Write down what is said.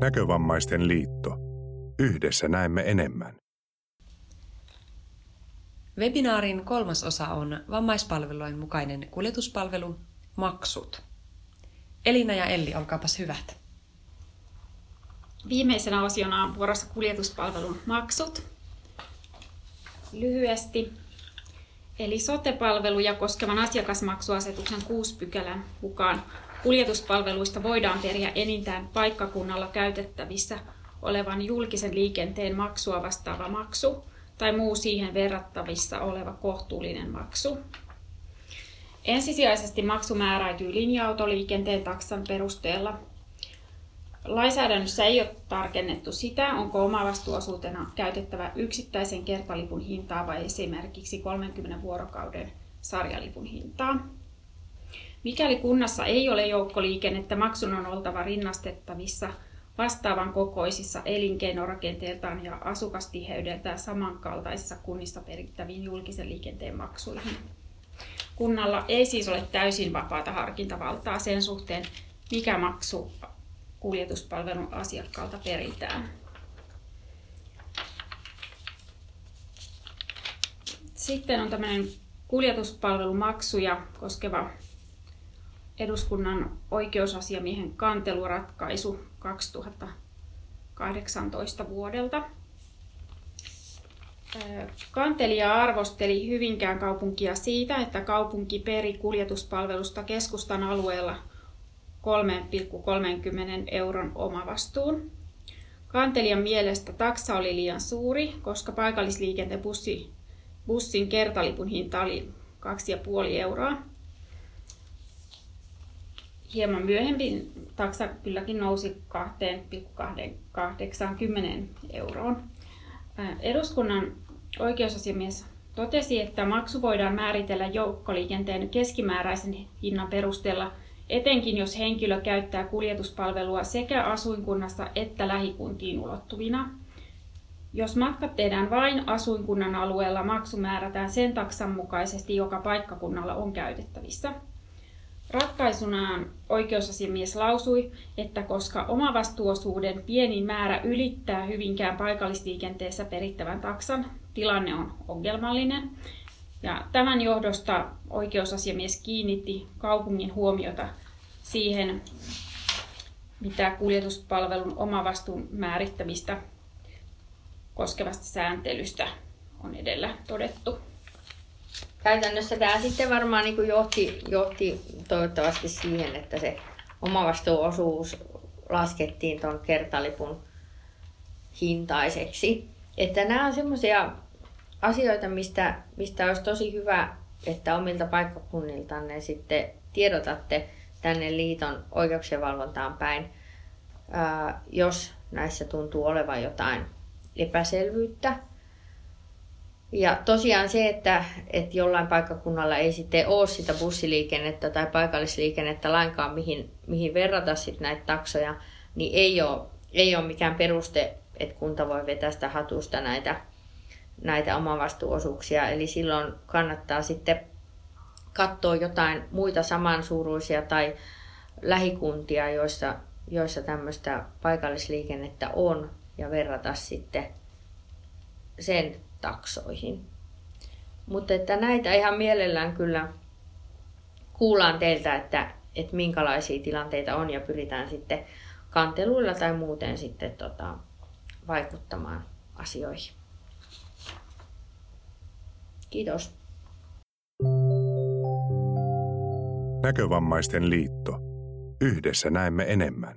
Näkövammaisten liitto. Yhdessä näemme enemmän. Webinaarin kolmas osa on vammaispalvelujen mukainen kuljetuspalvelu, maksut. Elina ja Elli, olkaapas hyvät. Viimeisenä osiona on vuorossa kuljetuspalvelun maksut. Lyhyesti. Eli sotepalveluja koskevan asiakasmaksuasetuksen 6 pykälän mukaan kuljetuspalveluista voidaan periä enintään paikkakunnalla käytettävissä olevan julkisen liikenteen maksua vastaava maksu tai muu siihen verrattavissa oleva kohtuullinen maksu. Ensisijaisesti maksu määräytyy linja-autoliikenteen taksan perusteella. Lainsäädännössä ei ole tarkennettu sitä, onko omavastuuosuutena käytettävä yksittäisen kertalipun hintaa vai esimerkiksi 30 vuorokauden sarjalipun hintaa. Mikäli kunnassa ei ole joukkoliikennettä, maksun on oltava rinnastettavissa vastaavan kokoisissa elinkeinorakenteeltaan ja asukastiheydeltään samankaltaisissa kunnissa perittäviin julkisen liikenteen maksuihin. Kunnalla ei siis ole täysin vapaata harkintavaltaa sen suhteen, mikä maksu kuljetuspalvelun asiakkaalta peritään. Sitten on tämmöinen kuljetuspalvelumaksuja koskeva eduskunnan oikeusasiamiehen kanteluratkaisu 2018 vuodelta. Kantelija arvosteli Hyvinkään kaupunkia siitä, että kaupunki peri kuljetuspalvelusta keskustan alueella 3,30 euron omavastuun. Kantelijan mielestä taksa oli liian suuri, koska paikallisliikenteen bussi, bussin kertalipun hinta oli 2,5 euroa hieman myöhemmin taksa kylläkin nousi 2,80 euroon. Eduskunnan oikeusasiamies totesi, että maksu voidaan määritellä joukkoliikenteen keskimääräisen hinnan perusteella, etenkin jos henkilö käyttää kuljetuspalvelua sekä asuinkunnassa että lähikuntiin ulottuvina. Jos matkat tehdään vain asuinkunnan alueella, maksu määrätään sen taksan mukaisesti, joka paikkakunnalla on käytettävissä. Ratkaisunaan oikeusasiamies lausui, että koska omavastuosuuden pieni määrä ylittää hyvinkään paikallisliikenteessä perittävän taksan, tilanne on ongelmallinen. Ja tämän johdosta oikeusasiamies kiinnitti kaupungin huomiota siihen, mitä kuljetuspalvelun omavastuun määrittämistä koskevasta sääntelystä on edellä todettu käytännössä tämä sitten varmaan niin johti, johti toivottavasti siihen, että se omavastuuosuus laskettiin tuon kertalipun hintaiseksi. Että nämä on semmoisia asioita, mistä, mistä olisi tosi hyvä, että omilta paikkakunniltanne sitten tiedotatte tänne liiton oikeuksien valvontaan päin, ää, jos näissä tuntuu olevan jotain epäselvyyttä ja tosiaan se, että, että jollain paikkakunnalla ei sitten ole sitä bussiliikennettä tai paikallisliikennettä lainkaan, mihin, mihin verrata sitten näitä taksoja, niin ei ole, ei ole mikään peruste, että kunta voi vetää sitä hatusta näitä, näitä omavastuuosuuksia. Eli silloin kannattaa sitten katsoa jotain muita samansuuruisia tai lähikuntia, joissa, joissa tämmöistä paikallisliikennettä on ja verrata sitten sen taksoihin. Mutta että näitä ihan mielellään kyllä kuullaan teiltä, että, että minkälaisia tilanteita on ja pyritään sitten kanteluilla tai muuten sitten tota, vaikuttamaan asioihin. Kiitos. Näkövammaisten liitto. Yhdessä näemme enemmän.